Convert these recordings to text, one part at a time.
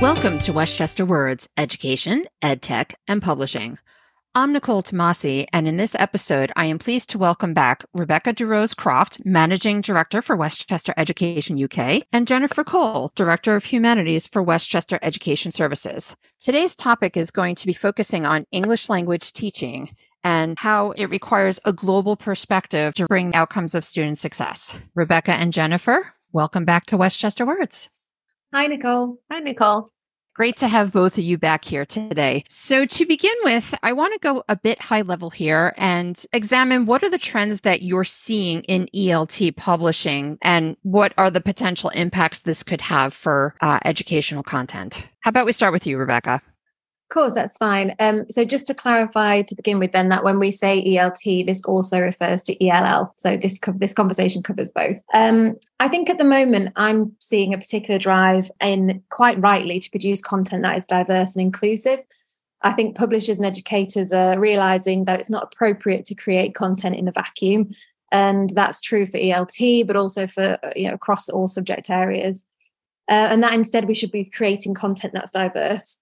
Welcome to Westchester Words Education, EdTech, and Publishing. I'm Nicole Tomasi, and in this episode, I am pleased to welcome back Rebecca Durose-Croft, Managing Director for Westchester Education UK, and Jennifer Cole, Director of Humanities for Westchester Education Services. Today's topic is going to be focusing on English language teaching and how it requires a global perspective to bring outcomes of student success. Rebecca and Jennifer, welcome back to Westchester Words. Hi, Nicole. Hi, Nicole. Great to have both of you back here today. So, to begin with, I want to go a bit high level here and examine what are the trends that you're seeing in ELT publishing and what are the potential impacts this could have for uh, educational content. How about we start with you, Rebecca? Of course, that's fine. Um, so just to clarify to begin with, then that when we say ELT, this also refers to ELL. So this co- this conversation covers both. Um, I think at the moment I'm seeing a particular drive, in quite rightly, to produce content that is diverse and inclusive. I think publishers and educators are realizing that it's not appropriate to create content in a vacuum, and that's true for ELT, but also for you know across all subject areas. Uh, and that instead we should be creating content that's diverse.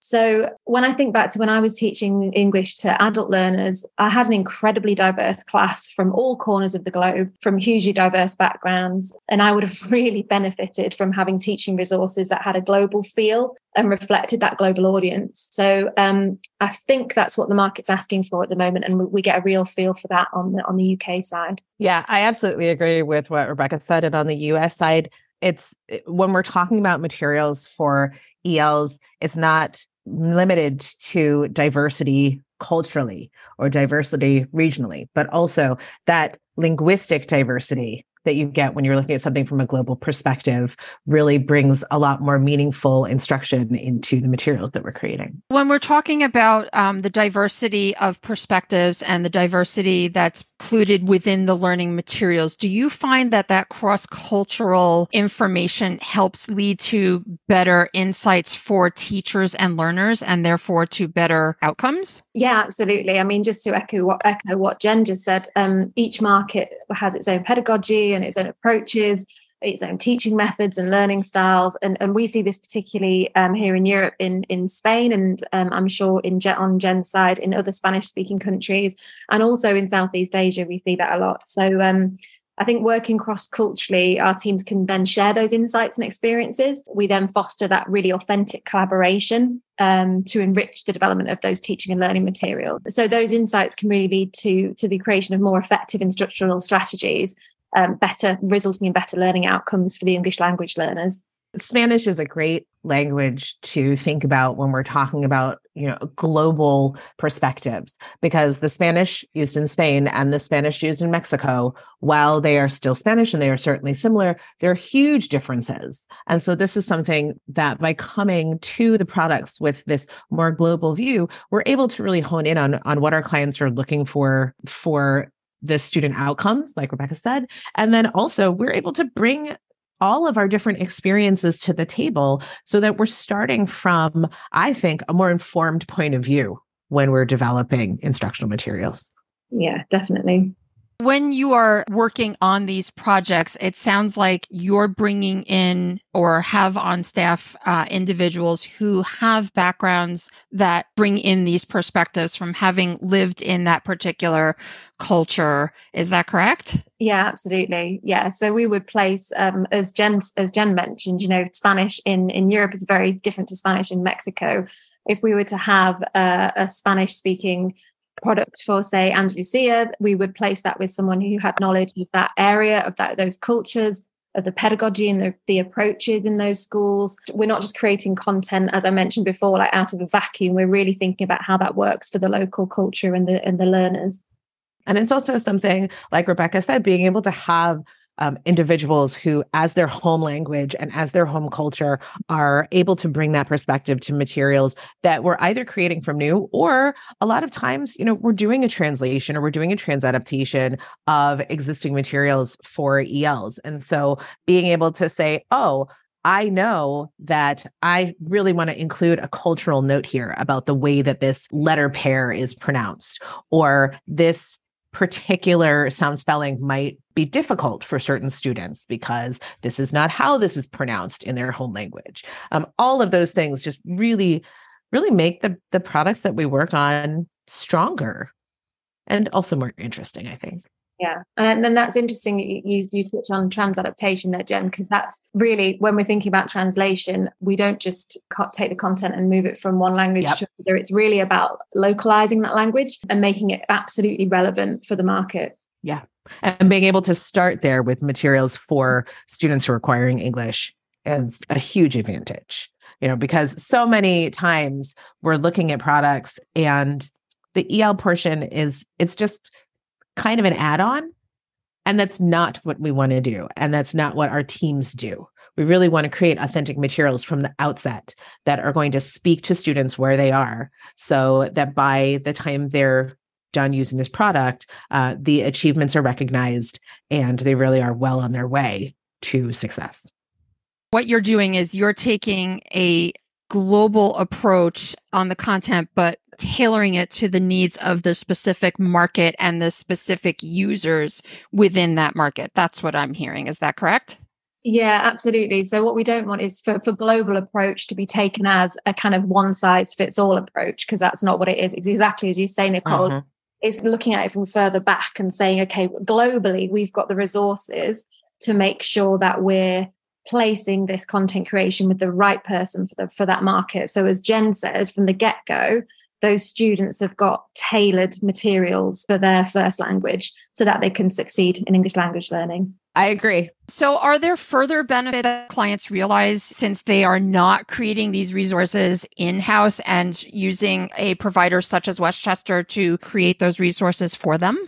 So, when I think back to when I was teaching English to adult learners, I had an incredibly diverse class from all corners of the globe, from hugely diverse backgrounds. And I would have really benefited from having teaching resources that had a global feel and reflected that global audience. So, um, I think that's what the market's asking for at the moment. And we get a real feel for that on the, on the UK side. Yeah, I absolutely agree with what Rebecca said. And on the US side, it's when we're talking about materials for ELs, it's not limited to diversity culturally or diversity regionally, but also that linguistic diversity that you get when you're looking at something from a global perspective really brings a lot more meaningful instruction into the materials that we're creating. When we're talking about um, the diversity of perspectives and the diversity that's included within the learning materials, do you find that that cross cultural information helps lead to better insights for teachers and learners and therefore to better outcomes? Yeah, absolutely. I mean, just to echo what, echo what Jen just said, um, each market has its own pedagogy and its own approaches its own teaching methods and learning styles. And, and we see this particularly um, here in Europe, in, in Spain, and um, I'm sure in on Jen's side in other Spanish speaking countries, and also in Southeast Asia, we see that a lot. So um, I think working cross culturally, our teams can then share those insights and experiences. We then foster that really authentic collaboration um, to enrich the development of those teaching and learning materials. So those insights can really lead to to the creation of more effective instructional strategies um, better, resulting in better learning outcomes for the English language learners. Spanish is a great language to think about when we're talking about you know global perspectives because the spanish used in spain and the spanish used in mexico while they are still spanish and they are certainly similar there are huge differences and so this is something that by coming to the products with this more global view we're able to really hone in on on what our clients are looking for for the student outcomes, like Rebecca said. And then also, we're able to bring all of our different experiences to the table so that we're starting from, I think, a more informed point of view when we're developing instructional materials. Yeah, definitely. When you are working on these projects, it sounds like you're bringing in or have on staff uh, individuals who have backgrounds that bring in these perspectives from having lived in that particular culture. Is that correct? Yeah, absolutely. Yeah. So we would place, um, as Jen as Jen mentioned, you know, Spanish in in Europe is very different to Spanish in Mexico. If we were to have a, a Spanish speaking product for say andalusia we would place that with someone who had knowledge of that area of that those cultures of the pedagogy and the, the approaches in those schools. We're not just creating content as i mentioned before like out of a vacuum. We're really thinking about how that works for the local culture and the and the learners. And it's also something like rebecca said being able to have um, individuals who, as their home language and as their home culture, are able to bring that perspective to materials that we're either creating from new or a lot of times, you know, we're doing a translation or we're doing a trans adaptation of existing materials for ELs. And so being able to say, oh, I know that I really want to include a cultural note here about the way that this letter pair is pronounced or this particular sound spelling might be difficult for certain students because this is not how this is pronounced in their home language. Um, all of those things just really, really make the the products that we work on stronger and also more interesting, I think. Yeah, and then that's interesting. You you touch on trans adaptation there, Jen, because that's really when we're thinking about translation, we don't just take the content and move it from one language yep. to another. It's really about localizing that language and making it absolutely relevant for the market. Yeah, and being able to start there with materials for students who are acquiring English is a huge advantage. You know, because so many times we're looking at products and the EL portion is it's just kind of an add-on and that's not what we want to do and that's not what our teams do. We really want to create authentic materials from the outset that are going to speak to students where they are so that by the time they're done using this product uh, the achievements are recognized and they really are well on their way to success. What you're doing is you're taking a global approach on the content, but tailoring it to the needs of the specific market and the specific users within that market. That's what I'm hearing. Is that correct? Yeah, absolutely. So what we don't want is for, for global approach to be taken as a kind of one size fits all approach, because that's not what it is. It's exactly as you say, Nicole. Mm-hmm. It's looking at it from further back and saying, okay, globally, we've got the resources to make sure that we're placing this content creation with the right person for, the, for that market. So, as Jen says, from the get go, those students have got tailored materials for their first language so that they can succeed in English language learning. I agree. So, are there further benefits that clients realize since they are not creating these resources in house and using a provider such as Westchester to create those resources for them?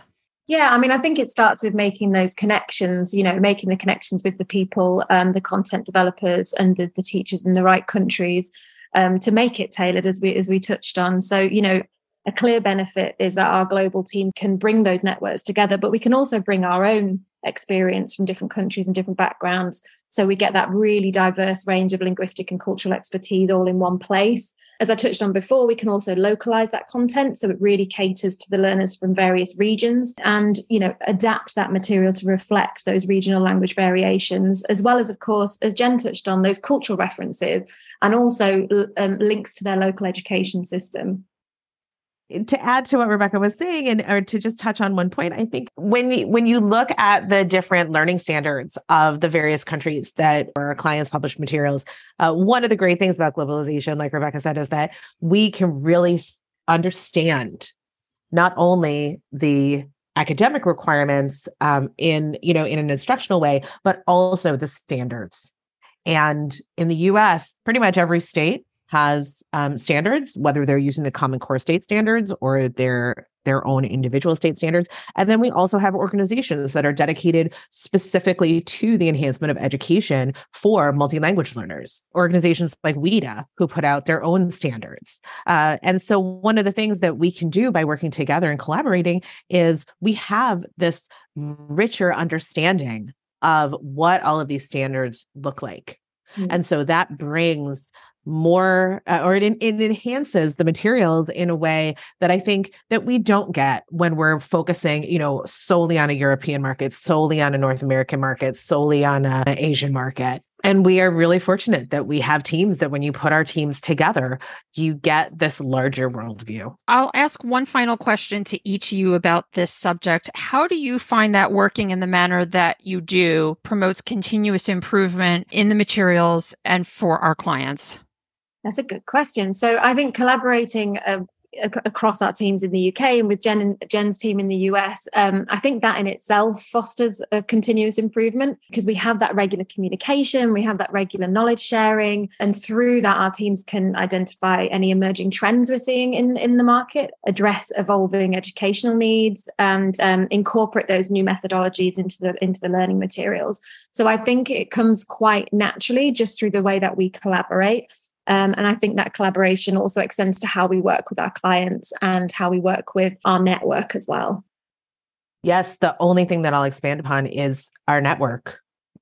Yeah, I mean, I think it starts with making those connections, you know, making the connections with the people, um, the content developers and the, the teachers in the right countries um, to make it tailored as we as we touched on. So, you know, a clear benefit is that our global team can bring those networks together, but we can also bring our own experience from different countries and different backgrounds. So we get that really diverse range of linguistic and cultural expertise all in one place. As I touched on before, we can also localize that content so it really caters to the learners from various regions and, you know, adapt that material to reflect those regional language variations, as well as, of course, as Jen touched on, those cultural references and also um, links to their local education system to add to what Rebecca was saying and or to just touch on one point, I think when you, when you look at the different learning standards of the various countries that our clients publish materials, uh, one of the great things about globalization, like Rebecca said, is that we can really understand not only the academic requirements um, in you know in an instructional way, but also the standards. And in the U.S., pretty much every state has um, standards, whether they're using the Common Core state standards or their their own individual state standards. And then we also have organizations that are dedicated specifically to the enhancement of education for multi-language learners. Organizations like WIDA, who put out their own standards. Uh, and so one of the things that we can do by working together and collaborating is we have this richer understanding of what all of these standards look like. Mm-hmm. And so that brings more uh, or it, it enhances the materials in a way that i think that we don't get when we're focusing you know solely on a european market solely on a north american market solely on an asian market and we are really fortunate that we have teams that when you put our teams together, you get this larger worldview. I'll ask one final question to each of you about this subject. How do you find that working in the manner that you do promotes continuous improvement in the materials and for our clients? That's a good question. So I think collaborating uh, across our teams in the UK and with Jen Jen's team in the US, um, I think that in itself fosters a continuous improvement because we have that regular communication, we have that regular knowledge sharing, and through that, our teams can identify any emerging trends we're seeing in in the market, address evolving educational needs, and um, incorporate those new methodologies into the into the learning materials. So I think it comes quite naturally just through the way that we collaborate. Um, and I think that collaboration also extends to how we work with our clients and how we work with our network as well. Yes, the only thing that I'll expand upon is our network,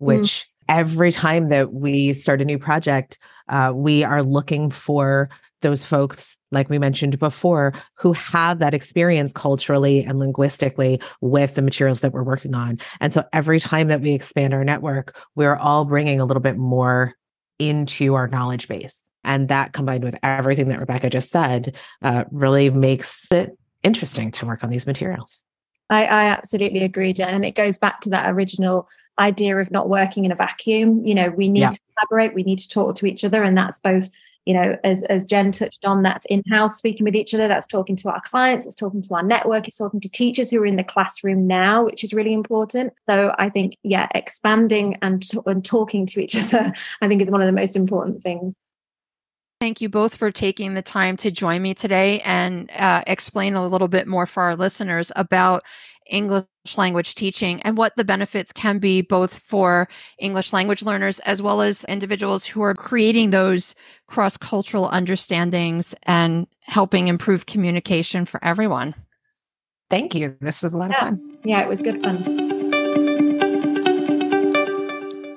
mm. which mm. every time that we start a new project, uh, we are looking for those folks, like we mentioned before, who have that experience culturally and linguistically with the materials that we're working on. And so every time that we expand our network, we're all bringing a little bit more into our knowledge base. And that combined with everything that Rebecca just said uh, really makes it interesting to work on these materials. I, I, absolutely agree, Jen. And it goes back to that original idea of not working in a vacuum. You know, we need yeah. to collaborate, we need to talk to each other. And that's both, you know, as, as Jen touched on, that's in house speaking with each other, that's talking to our clients, it's talking to our network, it's talking to teachers who are in the classroom now, which is really important. So I think, yeah, expanding and, t- and talking to each other, I think is one of the most important things. Thank you both for taking the time to join me today and uh, explain a little bit more for our listeners about English language teaching and what the benefits can be both for English language learners as well as individuals who are creating those cross cultural understandings and helping improve communication for everyone. Thank you. This was a lot yeah. of fun. Yeah, it was good fun.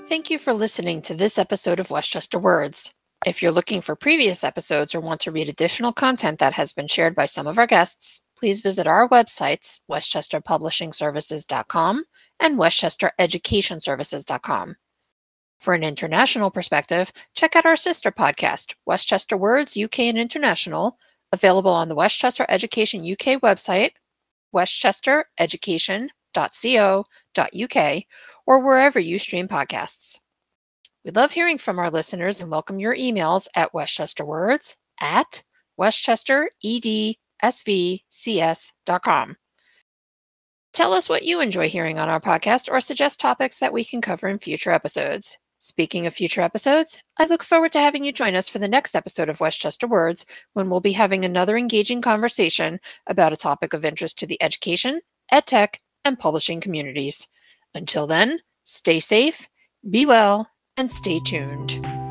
Thank you for listening to this episode of Westchester Words. If you're looking for previous episodes or want to read additional content that has been shared by some of our guests, please visit our websites, westchesterpublishingservices.com and westchestereducationservices.com. For an international perspective, check out our sister podcast, Westchester Words UK and International, available on the Westchester Education UK website, westchestereducation.co.uk, or wherever you stream podcasts. We love hearing from our listeners and welcome your emails at westchesterwords at westchesteredsvcs.com. Tell us what you enjoy hearing on our podcast or suggest topics that we can cover in future episodes. Speaking of future episodes, I look forward to having you join us for the next episode of Westchester Words when we'll be having another engaging conversation about a topic of interest to the education, edtech, and publishing communities. Until then, stay safe, be well, and stay tuned.